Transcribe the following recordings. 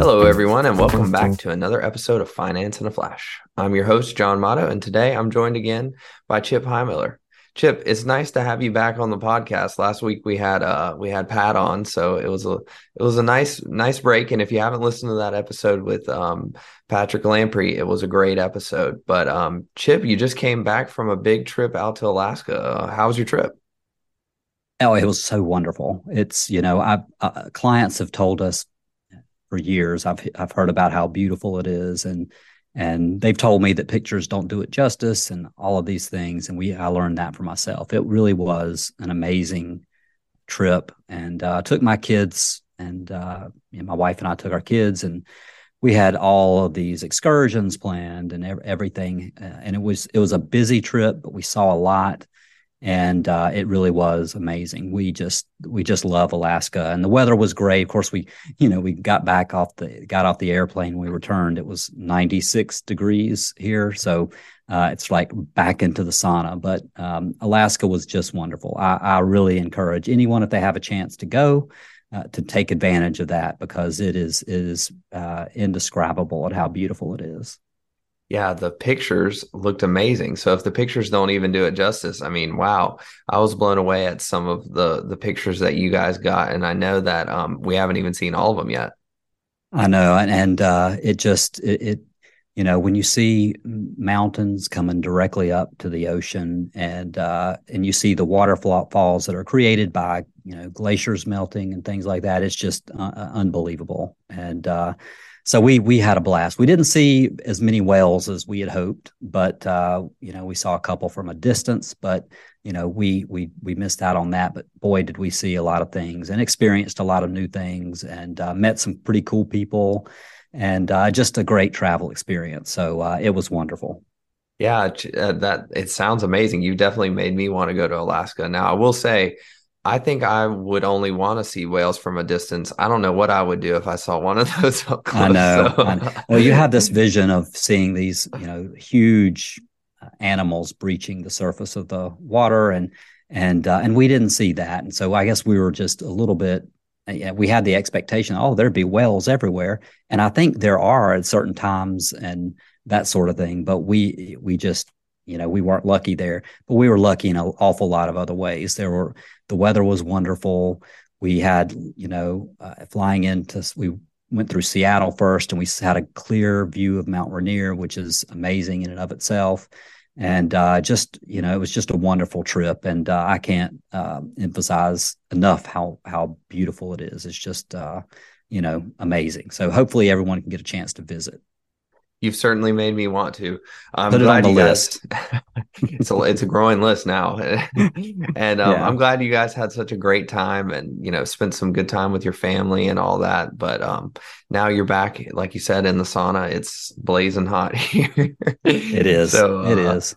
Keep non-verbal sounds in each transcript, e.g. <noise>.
Hello, everyone, and welcome back to another episode of Finance in a Flash. I'm your host, John Motto, and today I'm joined again by Chip Highmiller. Chip, it's nice to have you back on the podcast. Last week we had uh we had Pat on, so it was a it was a nice nice break. And if you haven't listened to that episode with um Patrick Lamprey, it was a great episode. But um Chip, you just came back from a big trip out to Alaska. Uh, how was your trip? Oh, it was so wonderful. It's you know, I uh, clients have told us for years. I've I've heard about how beautiful it is, and and they've told me that pictures don't do it justice, and all of these things. And we I learned that for myself. It really was an amazing trip, and uh, took my kids, and uh, you know, my wife and I took our kids, and we had all of these excursions planned and everything. Uh, and it was it was a busy trip, but we saw a lot and uh, it really was amazing. We just we just love Alaska, and the weather was great. Of course, we you know we got back off the got off the airplane. We returned. It was 96 degrees here, so uh, it's like back into the sauna. But um, Alaska was just wonderful. I, I, really encourage anyone if they have a chance to go. Uh, to take advantage of that because it is is uh, indescribable at how beautiful it is yeah, the pictures looked amazing. So if the pictures don't even do it justice, I mean, wow, I was blown away at some of the the pictures that you guys got, and I know that um, we haven't even seen all of them yet. I know, and and uh, it just it, it, you know when you see mountains coming directly up to the ocean, and uh, and you see the waterfalls that are created by you know glaciers melting and things like that, it's just uh, uh unbelievable, and uh, so we we had a blast. We didn't see as many whales as we had hoped, but uh, you know we saw a couple from a distance. But you know we we we missed out on that. But boy, did we see a lot of things and experienced a lot of new things and uh, met some pretty cool people and uh, just a great travel experience. So uh, it was wonderful. Yeah, uh, that it sounds amazing. You definitely made me want to go to Alaska. Now I will say I think I would only want to see whales from a distance. I don't know what I would do if I saw one of <laughs> those up close. I know. So. I know. Well, you have this <laughs> vision of seeing these, you know, huge uh, animals breaching the surface of the water, and and uh, and we didn't see that, and so I guess we were just a little bit. Uh, yeah, we had the expectation, oh, there'd be whales everywhere, and I think there are at certain times and that sort of thing. But we we just you know we weren't lucky there but we were lucky in an awful lot of other ways. There were the weather was wonderful. We had you know uh, flying into we went through seattle first and we had a clear view of mount rainier which is amazing in and of itself. And uh, just you know it was just a wonderful trip and uh, i can't uh, emphasize enough how how beautiful it is. It's just uh, you know amazing. So hopefully everyone can get a chance to visit You've certainly made me want to. I'm Put it on the list. Guys, <laughs> it's a it's a growing list now, <laughs> and um, yeah. I'm glad you guys had such a great time and you know spent some good time with your family and all that. But um, now you're back, like you said, in the sauna. It's blazing hot <laughs> here. it is. So uh, it is.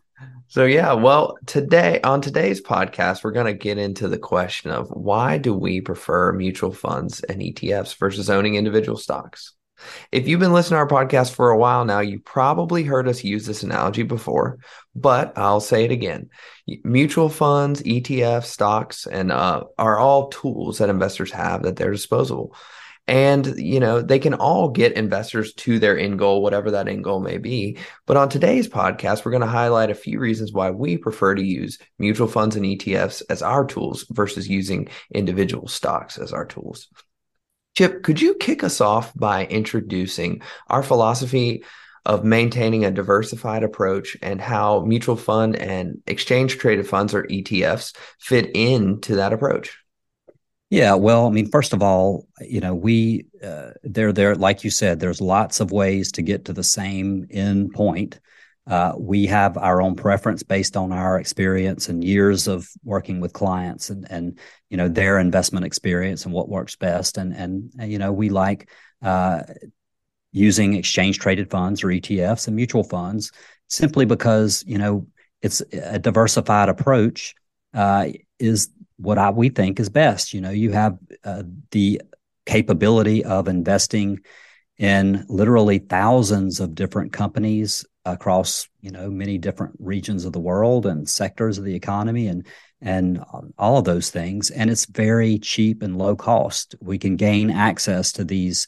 So yeah, well, today on today's podcast, we're going to get into the question of why do we prefer mutual funds and ETFs versus owning individual stocks. If you've been listening to our podcast for a while now, you probably heard us use this analogy before, but I'll say it again. Mutual funds, ETFs, stocks, and uh, are all tools that investors have that they're disposable. And, you know, they can all get investors to their end goal, whatever that end goal may be. But on today's podcast, we're going to highlight a few reasons why we prefer to use mutual funds and ETFs as our tools versus using individual stocks as our tools. Chip, could you kick us off by introducing our philosophy of maintaining a diversified approach and how mutual fund and exchange traded funds or ETFs fit into that approach? Yeah, well, I mean, first of all, you know, we uh, there there like you said, there's lots of ways to get to the same end point. Uh, we have our own preference based on our experience and years of working with clients and and you know their investment experience and what works best and and you know we like uh, using exchange traded funds or ETFs and mutual funds simply because you know it's a diversified approach uh, is what I, we think is best. You know, you have uh, the capability of investing in literally thousands of different companies across you know many different regions of the world and sectors of the economy and and all of those things. And it's very cheap and low cost. We can gain access to these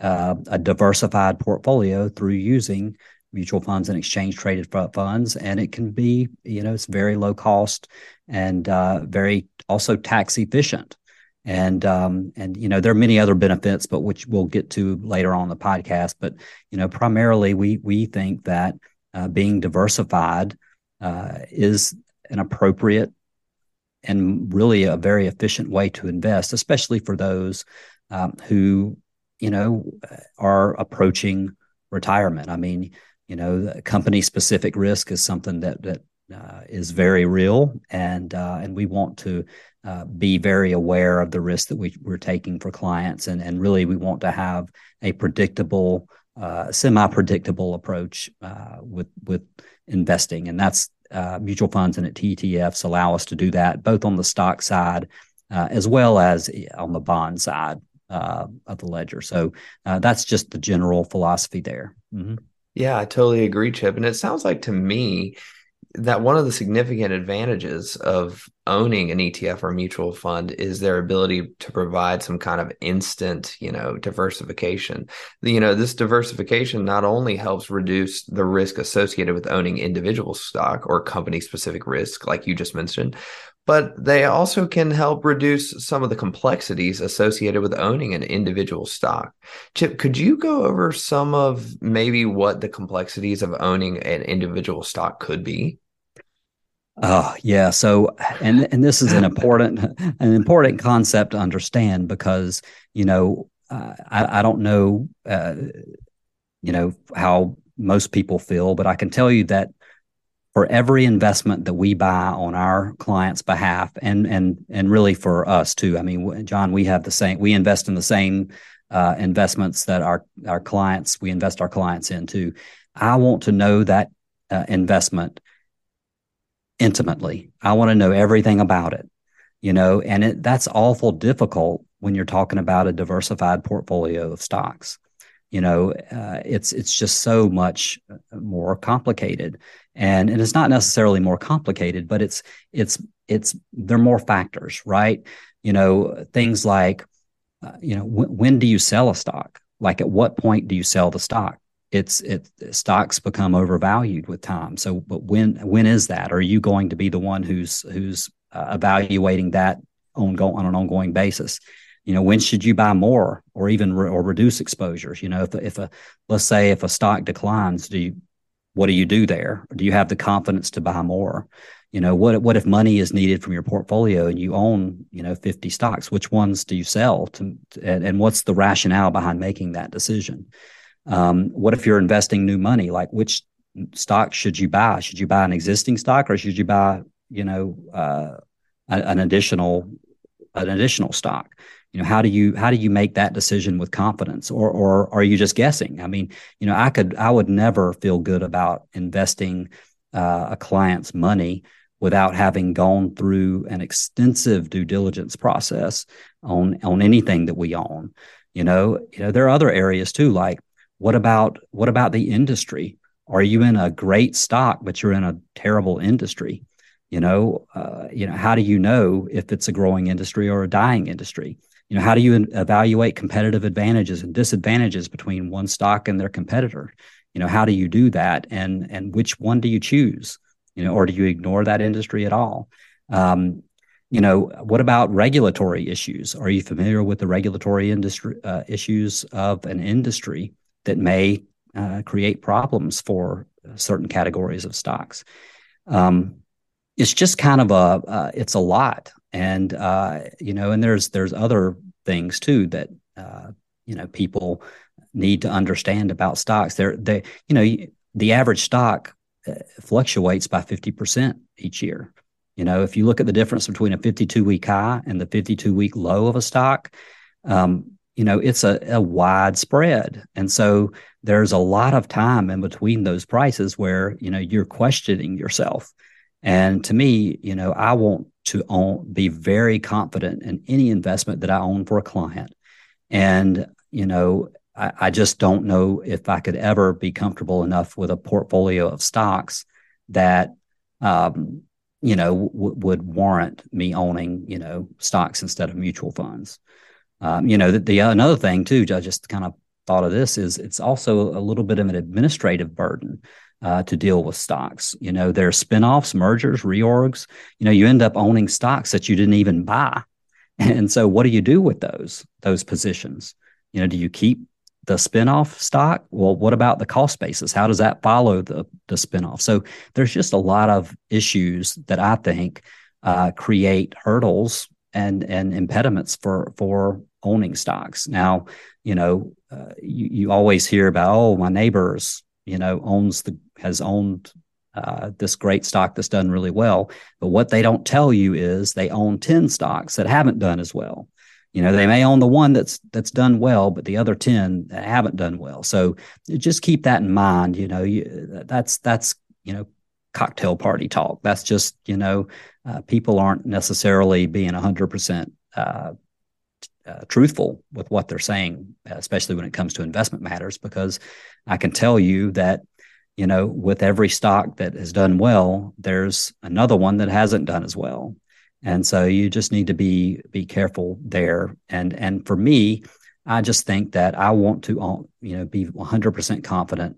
uh, a diversified portfolio through using mutual funds and exchange traded funds. And it can be you know it's very low cost and uh, very also tax efficient and um, and you know there are many other benefits but which we'll get to later on the podcast. But you know primarily we we think that uh, being diversified uh, is an appropriate and really a very efficient way to invest especially for those um, who you know are approaching retirement. I mean you know company specific risk is something that that uh, is very real. And uh, and we want to uh, be very aware of the risk that we, we're taking for clients and and really we want to have a predictable uh, semi predictable approach uh, with with investing and that's uh, mutual funds and ETFs allow us to do that both on the stock side as well as on the bond side of the ledger so that's just the general philosophy there. Mm-hmm. Yeah, I totally agree, Chip. And it sounds like to me that one of the significant advantages of owning an ETF or mutual fund is their ability to provide some kind of instant, you know, diversification. You know, this diversification not only helps reduce the risk associated with owning individual stock or company specific risk, like you just mentioned, but they also can help reduce some of the complexities associated with owning an individual stock. Chip, could you go over some of maybe what the complexities of owning an individual stock could be? Oh yeah. So and and this is an <laughs> important an important concept to understand because you know uh, I, I don't know uh, you know how most people feel, but I can tell you that for every investment that we buy on our clients' behalf, and and and really for us too. I mean, John, we have the same. We invest in the same uh, investments that our our clients we invest our clients into. I want to know that uh, investment intimately. I want to know everything about it. You know, and it, that's awful difficult when you're talking about a diversified portfolio of stocks you know uh, it's it's just so much more complicated and and it's not necessarily more complicated but it's it's it's there are more factors right you know things like uh, you know w- when do you sell a stock like at what point do you sell the stock it's it stocks become overvalued with time. So but when when is that? Are you going to be the one who's who's uh, evaluating that on go on an ongoing basis? You know when should you buy more or even re- or reduce exposures? You know if if a let's say if a stock declines do you what do you do there? Do you have the confidence to buy more? You know what what if money is needed from your portfolio and you own you know 50 stocks? Which ones do you sell to, and, and what's the rationale behind making that decision um, what if you're investing new money? Like which stock should you buy? Should you buy an existing stock or should you buy you know uh, an additional an additional stock? You know how do you how do you make that decision with confidence? Or or are you just guessing? I mean you know i could i would never feel good about investing uh, a client's money without having gone through an extensive due diligence process on on anything that we own. You know you know there are other areas too like what about what about the industry? Are you in a great stock but you're in a terrible industry? You know uh, you know how do you know if it's a growing industry or a dying industry? You know how do you evaluate competitive advantages and disadvantages between one stock and their competitor? You know how do you do that? And and which one do you choose? You know or do you ignore that industry at all? Um, you know what about regulatory issues? Are you familiar with the regulatory industry uh, issues of an industry that may uh, create problems for certain categories of stocks um, it's just kind of a uh, it's a lot and uh, you know, and there's there's other things too that uh, you know people need to understand about stocks. They're they you know the average stock uh, fluctuates by fifty percent each year. You know, if you look at the difference between a 52 week high and the 52 week low of a stock, um, you know, it's a, a wide spread. And so there's a lot of time in between those prices where, you know, you're questioning yourself. And to me, you know, I want to own, be very confident in any investment that I own for a client. And, you know, I, I just don't know if I could ever be comfortable enough with a portfolio of stocks that, um, you know, w- would warrant me owning, you know, stocks instead of mutual funds. Um, you know, the, the, another thing too, just kind of thought of this is it's also a little bit of an administrative burden uh, to deal with stocks. You know, there are spinoffs, mergers, reorgs. You know, you end up owning stocks that you didn't even buy. <laughs> And so, what do you do with those those positions? You know, do you keep the spinoff stock? Well, what about the cost basis? How does that follow the the spinoff? So, there's just a lot of issues that I think uh, create hurdles and and impediments for for owning stocks. Now, you know, uh, you, you always hear about oh, my neighbors, you know, owns the has owned uh, this great stock that's done really well. But what they don't tell you is they own 10 stocks that haven't done as well. You know, they may own the one that's that's done well, but the other 10 haven't done well. So just keep that in mind. You know, you, that's that's you know cocktail party talk. That's just you know uh, people aren't necessarily being 100 uh, percent uh, truthful with what they're saying, especially when it comes to investment matters. Because I can tell you that you know, with every stock that has done well, there's another one that hasn't done as well. And so you just need to be be careful there. And and for me, I just think that I want to you know be 100% confident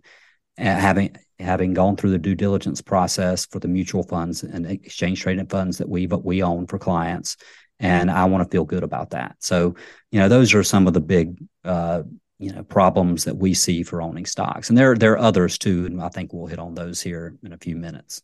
having having gone through the due diligence process for the mutual funds and exchange traded funds that we but we own for clients and I want to feel good about that. So, you know, those are some of the big uh, you know problems that we see for owning stocks. And there there are others too and i think we'll hit on those here in a few minutes.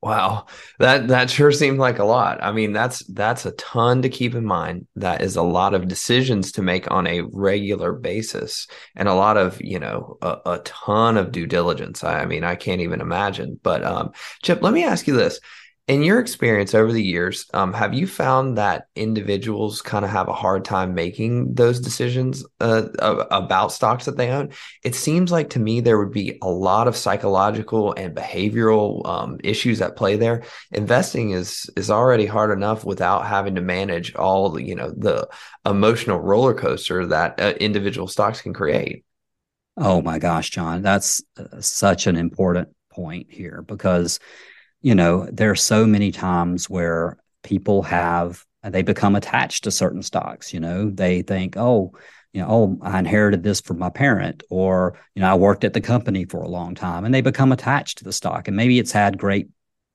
Wow. That that sure seems like a lot. I mean that's that's a ton to keep in mind. That is a lot of decisions to make on a regular basis and a lot of you know a, a ton of due diligence. I, I mean i can't even imagine. But um chip let me ask you this in your experience over the years, um, have you found that individuals kind of have a hard time making those decisions uh, about stocks that they own? It seems like to me there would be a lot of psychological and behavioral um, issues at play there. Investing is is already hard enough without having to manage all the, you know the emotional roller coaster that uh, individual stocks can create. Oh my gosh, John, that's uh, such an important point here because you know, there are so many times where people have they become attached to certain stocks. You know, they think, oh, you know, oh, I inherited this from my parent, or you know, I worked at the company for a long time, and they become attached to the stock, and maybe it's had great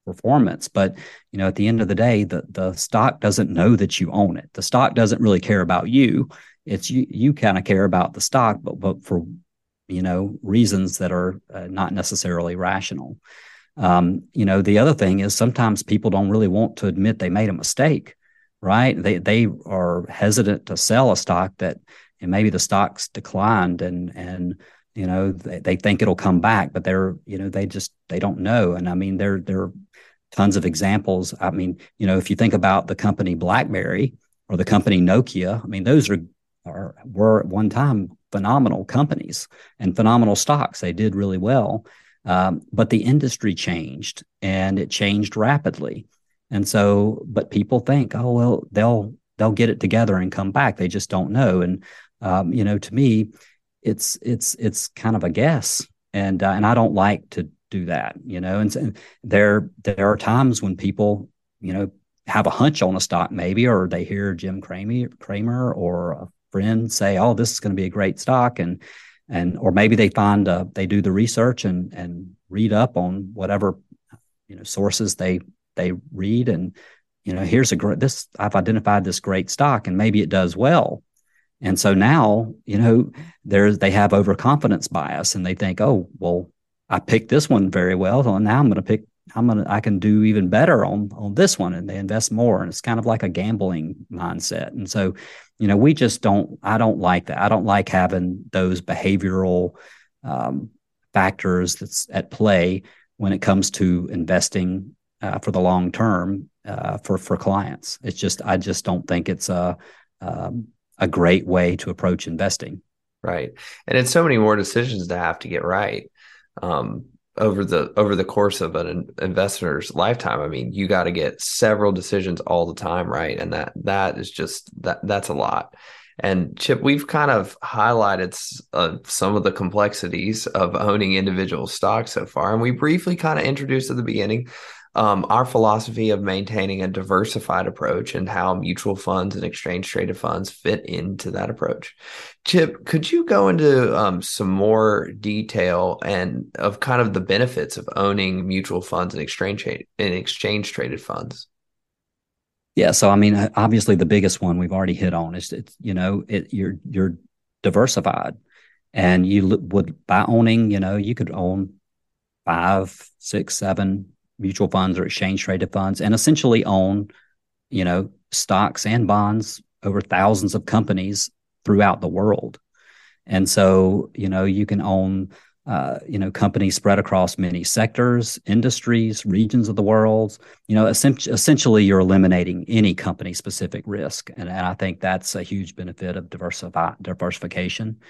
performance, but you know, at the end of the day, the the stock doesn't know that you own it. The stock doesn't really care about you. It's you. You kind of care about the stock, but but for you know reasons that are uh, not necessarily rational. Um, you know, the other thing is sometimes people don't really want to admit they made a mistake, right? They they are hesitant to sell a stock that and maybe the stock's declined and and you know they, they think it'll come back, but they're you know they just they don't know. And I mean there there are tons of examples. I mean, you know, if you think about the company BlackBerry or the company Nokia, I mean those are are were at one time phenomenal companies and phenomenal stocks. They did really well. Um, but the industry changed and it changed rapidly. And so, but people think, oh, well, they'll, they'll get it together and come back. They just don't know. And, um, you know, to me, it's, it's, it's kind of a guess. And, uh, and I don't like to do that, you know, and, and there, there are times when people, you know, have a hunch on a stock maybe, or they hear Jim Cramer or a friend say, oh, this is going to be a great stock. And, and or maybe they find uh, they do the research and and read up on whatever you know sources they they read. And you know here's a great this I've identified this great stock and maybe it does well. And so now you know there's they have overconfidence bias and they think oh well I picked this one very well. So now I'm going to pick I'm gonna I can do even better on on this one and they invest more and it's kind of like a gambling mindset. And so you know we just don't I don't like that. I don't like having those behavioral um, factors that's at play when it comes to investing uh, for the long term uh, for for clients. It's just I just don't think it's a um, a great way to approach investing. Right. And it's so many more decisions to have to get right. Um, over the over the course of an investor's lifetime i mean you got to get several decisions all the time right? And that that is just that that's a lot. And chip we've kind of highlighted uh, some of the complexities of owning individual stocks so far and we briefly kind of introduced at the beginning um, our philosophy of maintaining a diversified approach and how mutual funds and exchange traded funds fit into that approach. Chip, could you go into um, some more detail and of kind of the benefits of owning mutual funds and exchange and exchange traded funds? Yeah, so I mean, obviously, the biggest one we've already hit on is it's you know it, you're you're diversified, and you would by owning you know you could own five, six, seven mutual funds or exchange traded funds, and essentially own you know stocks and bonds over thousands of companies throughout the world, and so you know you can own uh, you know, companies spread across many sectors, industries, regions of the world. You know, essentially, you're eliminating any company-specific risk, and, and, I think that's a huge benefit of diversify, diversification.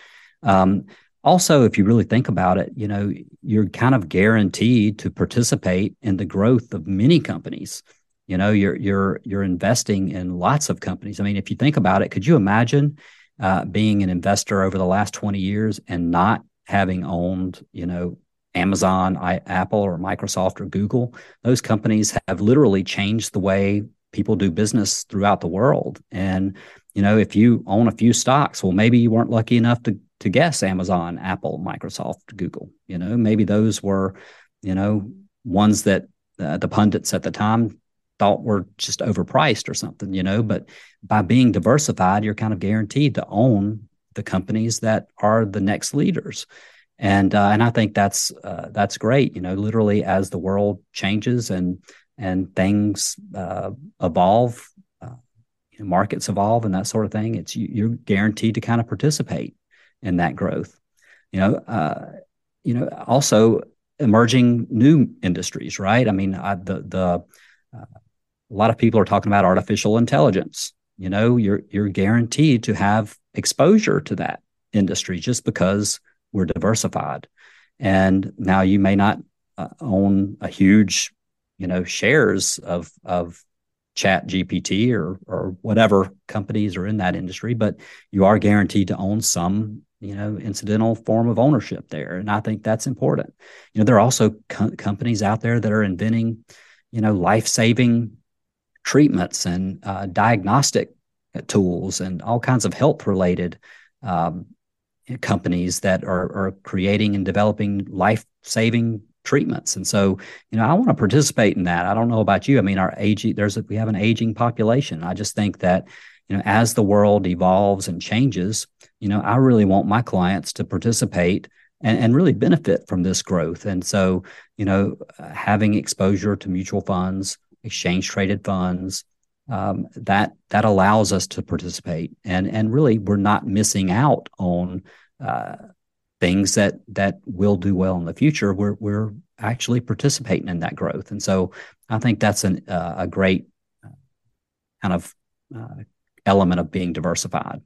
Um, also, if you really think about it, you know, you're kind of guaranteed to participate in the growth of many companies. You know, you're you're you're investing in lots of companies. I mean, if you think about it, could you imagine uh, being an investor over the last 20 years and not having owned, you know, Amazon, I, Apple, or Microsoft or Google, those companies have literally changed the way people do business throughout the world. And you know, if you own a few stocks, well, maybe you weren't lucky enough to to guess Amazon, Apple, Microsoft, Google. You know, maybe those were, you know, ones that uh, the pundits at the time thought were just overpriced or something. You know, but by being diversified, you're kind of guaranteed to own the companies that are the next leaders and uh, and I think that's uh, that's great. You know, literally as the world changes and and things uh, evolve, uh, you markets evolve, and that sort of thing. It's you're guaranteed to kind of participate in that growth. You know, uh, you know, also emerging new industries, right? I mean, I, the the uh, a lot of people are talking about artificial intelligence. You know, you're you're guaranteed to have exposure to that industry just because we're diversified. And now you may not uh, own a huge, you know, shares of of Chat GPT or or whatever companies are in that industry, but you are guaranteed to own some, you know, incidental form of ownership there, and I think that's important. You know, there are also co- companies out there that are inventing, you know, life saving treatments and uh, diagnostic tools and all kinds of health related um, companies that are, are creating and developing life saving treatments. And so, you know, I want to participate in that. I don't know about you. I mean, our aging, there's a, we have an aging population. I just think that, you know, as the world evolves and changes, you know, I really want my clients to participate and, and really benefit from this growth. And so, you know, having exposure to mutual funds, exchange traded funds, um, that that allows us to participate. And and really we're not missing out on uh, things that that will do well in the future. We're we're actually participating in that growth. And so I think that's an, uh, a great uh, kind of uh, element of being diversified.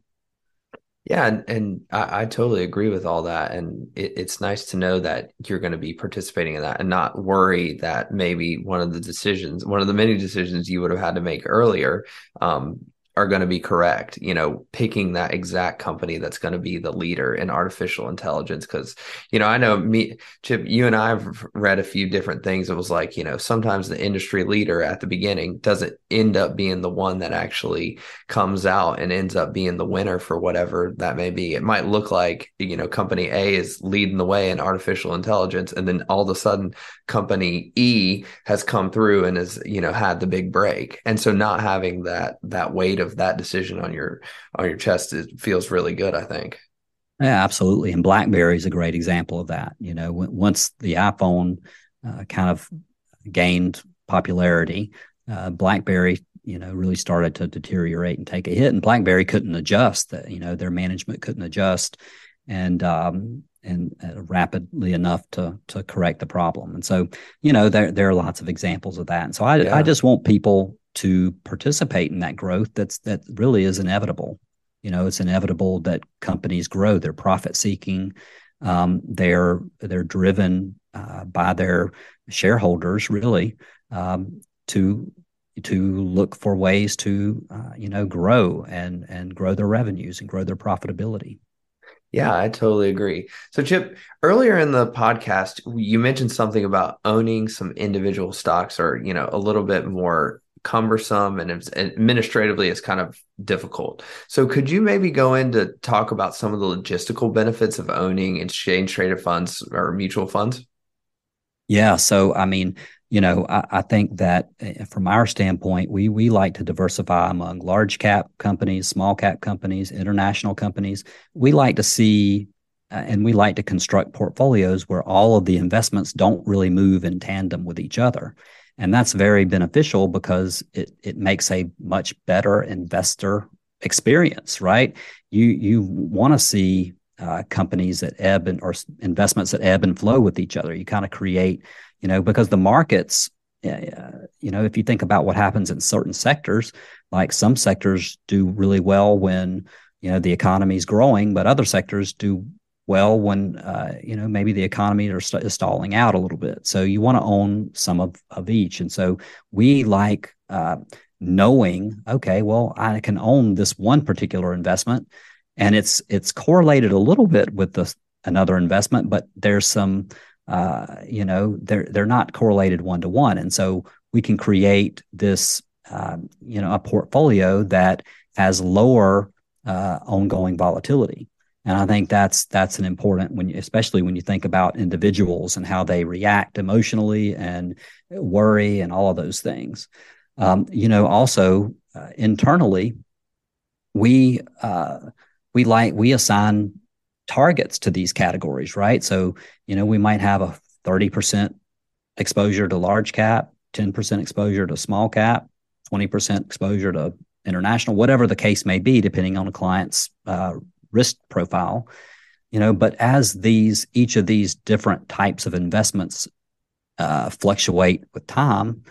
Yeah, and, and I, I, totally agree with all that. And it, it's nice to know that you're going to be participating in that and not worry that maybe one of the decisions, one of the many decisions you would have had to make earlier, um, are going to be correct you know picking that exact company that's going to be the leader in artificial intelligence because you know i know me chip you and i have read a few different things. It was like you know sometimes the industry leader at the beginning doesn't end up being the one that actually comes out and ends up being the winner for whatever that may be. It might look like you know company a is leading the way in artificial intelligence and then all of a sudden company e has come through and has you know had the big break. And so not having that that weight of of that decision on your on your chest it feels really good i think yeah absolutely and blackberry is a great example of that you know once the iphone uh, kind of gained popularity uh, blackberry you know really started to deteriorate and take a hit and blackberry couldn't adjust that. you know their management couldn't adjust and um, and uh, rapidly enough to to correct the problem. And so, you know, there there are lots of examples of that. And so, I yeah. I just want people to participate in that growth that's that really is inevitable. You know it's inevitable that companies grow. They're profit seeking. Um, they're they're driven uh, by their shareholders really um, to to look for ways to uh, you know grow and and grow their revenues and grow their profitability. Yeah, I totally agree. So, Chip, earlier in the podcast, you mentioned something about owning some individual stocks or, you know, a little bit more cumbersome and administratively it's kind of difficult. So, could you maybe go in to talk about some of the logistical benefits of owning exchange traded funds or mutual funds? Yeah. So, I mean, you know, I, I, think that eh, from our standpoint, we we like to diversify among large cap companies, small cap companies, international companies. We like to see uh, and we like to construct portfolios where all of the investments don't really move in tandem with each other. And that's very beneficial because it it makes a much better investor experience, right? You you want to see uh, companies that ebb and or investments that ebb and flow with each other. You kind of create you know, because the markets, uh, you know, if you think about what happens in certain sectors, like some sectors do really well when, you know, the economy is growing, but other sectors do well when, uh, you know, maybe the economy is stalling out a little bit. So you want to own some of, of each. And so we like uh, knowing, okay, well, I can own this one particular investment and it's it's correlated a little bit with the another investment, but there's some uh, you know, they're they're not correlated one to one, and so we can create this, uh, you know, a portfolio that has lower uh, ongoing volatility. And I think that's that's an important when, you, especially when you think about individuals and how they react emotionally and worry and all of those things. Um, you know, also uh, internally, we uh, we like we assign targets to these categories, right? So, you know, we might have a 30% exposure to large cap, 10% exposure to small cap, 20% exposure to international, whatever the case may be, depending on a client's uh, risk profile. You know, but as these each of these different types of investments uh, fluctuate with time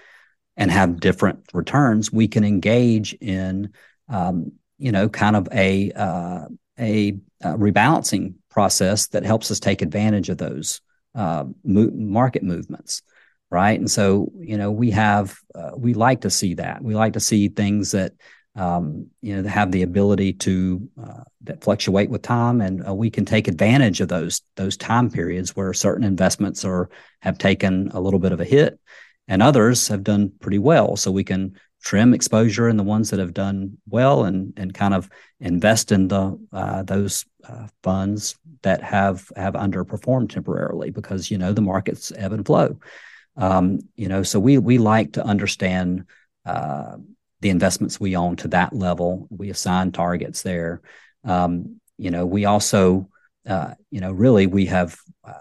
and have different returns, we can engage in, um, you know, kind of a uh, a uh, rebalancing process that helps us take advantage of those uh, mo- market movements right and so you know we have uh, we like to see that we like to see things that um, you know have the ability to uh, that fluctuate with time and uh, we can take advantage of those those time periods where certain investments are have taken a little bit of a hit and others have done pretty well so we can trim exposure in the ones that have done well and and kind of invest in the uh, those uh, funds that have have underperformed temporarily because you know the markets ebb and flow. Um, you know, so we we like to understand uh, the investments we own to that level. We assign targets there. Um, you know, we also uh, you know really we have uh,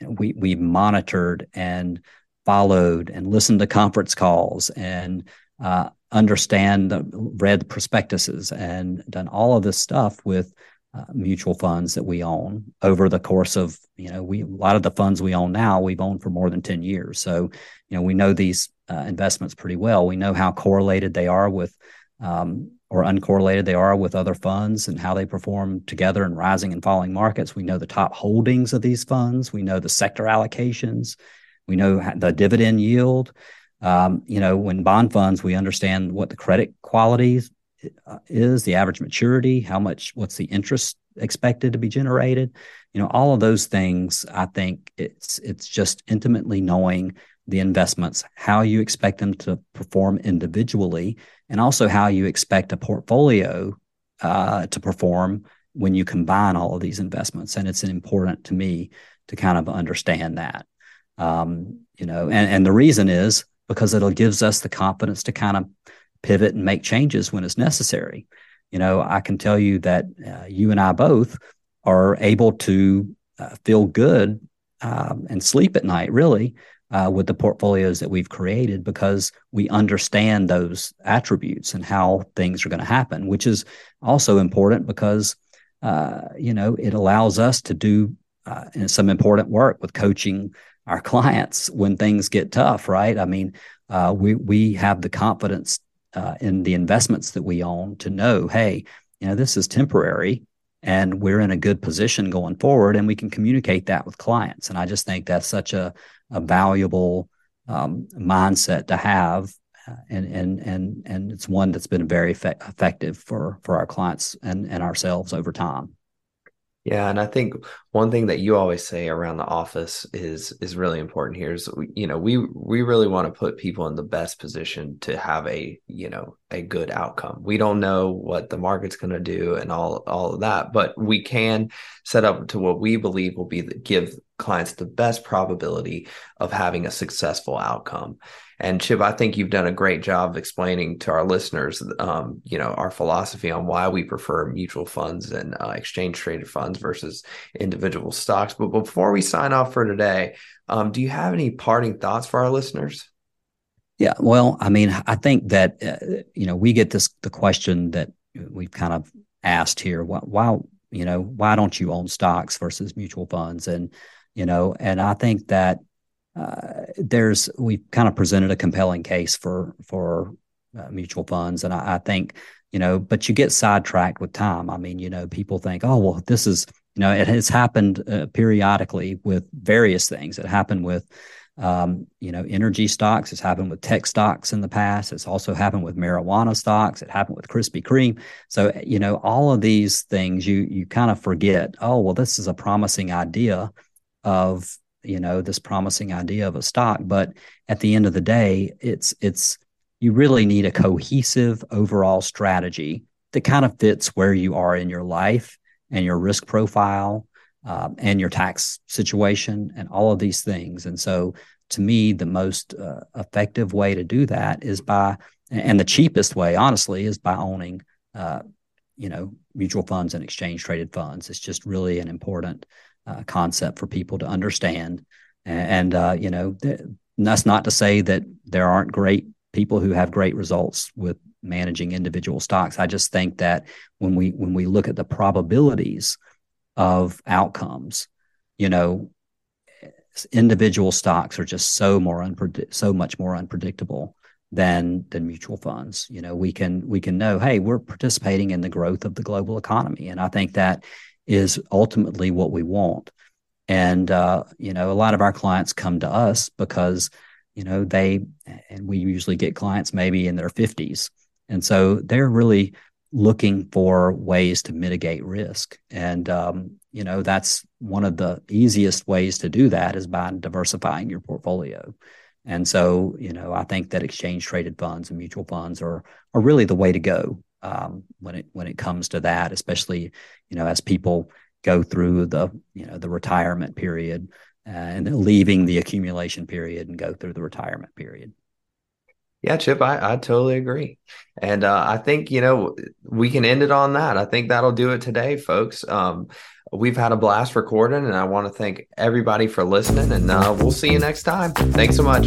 we we monitored and followed and listened to conference calls and uh, understand the read prospectuses and done all of this stuff with uh, mutual funds that we own over the course of you know we a lot of the funds we own now we've owned for more than 10 years so you know we know these uh, investments pretty well we know how correlated they are with um, or uncorrelated they are with other funds and how they perform together in rising and falling markets we know the top holdings of these funds we know the sector allocations we know the dividend yield. Um, you know, when bond funds, we understand what the credit qualities uh, is, the average maturity, how much, what's the interest expected to be generated. You know, all of those things. I think it's it's just intimately knowing the investments, how you expect them to perform individually, and also how you expect a portfolio uh, to perform when you combine all of these investments. And it's important to me to kind of understand that. Um, you know, and, and the reason is because it gives us the confidence to kind of pivot and make changes when it's necessary. You know, I can tell you that uh, you and I both are able to uh, feel good um, and sleep at night, really, uh, with the portfolios that we've created because we understand those attributes and how things are going to happen, which is also important because, uh, you know, it allows us to do uh, some important work with coaching our <laughs> clients when things get tough, right? I mean, uh, we we have the confidence uh, in the investments that we own to know, hey, you know, this is temporary, and we're in a good position going forward, and we can communicate that with clients. And I just think that's such a a valuable um, mindset to have, uh, and and and and it's one that's been very effective for for our clients and and ourselves over time. Yeah, and I think one thing that you always say around the office is is really important here is you know we we really want to put people in the best position to have a you know a good outcome. We don't know what the market's going to do and all all of that, but we can set up to what we believe will be the, give clients the best probability of having a successful outcome. And Chip, I think you've done a great job explaining to our listeners, um, you know, our philosophy on why we prefer mutual funds and uh, exchange traded funds versus individual stocks. But before we sign off for today, um, do you have any parting thoughts for our listeners? Yeah, well, I mean, I think that uh, you know we get this the question that we've kind of asked here: why, why, you know, why don't you own stocks versus mutual funds? And you know, and I think that there's we've kind of presented a compelling case for for uh, mutual funds, and I, I, think you know, but you get sidetracked with time. I mean, you know, people think, oh well, this is you know, it has happened uh, periodically with various things. It happened with um, you know, energy stocks. It's happened with tech stocks in the past. It's also happened with marijuana stocks. It happened with Krispy Kreme. So, you know, all of these things you you kind of forget. Oh, well, this is a promising idea of you know this promising idea of a stock but at the end of the day it's it's you really need a cohesive overall strategy that kind of fits where you are in your life and your risk profile um, and your tax situation and all of these things. And so to me the most uh, effective way to do that is by and the cheapest way honestly is by owning uh, you know mutual funds and exchange traded funds. It's just really an important uh, concept for people to understand. And, uh, you know, th- that's not to say that there aren't great people who have great results with managing individual stocks. I just think that when we when we look at the probabilities of outcomes, you know, individual stocks are just so more unpredict so much more unpredictable than than mutual funds. You know, we can we can know, hey, we're participating in the growth of the global economy, and I think that is ultimately what we want. And uh, you know, a lot of our clients come to us because you know they and we usually get clients maybe in their 50s, and so they're really looking for ways to mitigate risk. And um, you know, that's one of the easiest ways to do that is by diversifying your portfolio. And so, you know, I think that exchange traded funds and mutual funds are are really the way to go um, when it when it comes to that, especially you know as people go through the you know the retirement period uh, and leaving the accumulation period and go through the retirement period. Yeah, Chip, I, I totally agree. And uh, I think, you know, we can end it on that. I think that'll do it today, folks. Um, we've had a blast recording, and I want to thank everybody for listening. And uh, we'll see you next time. Thanks so much.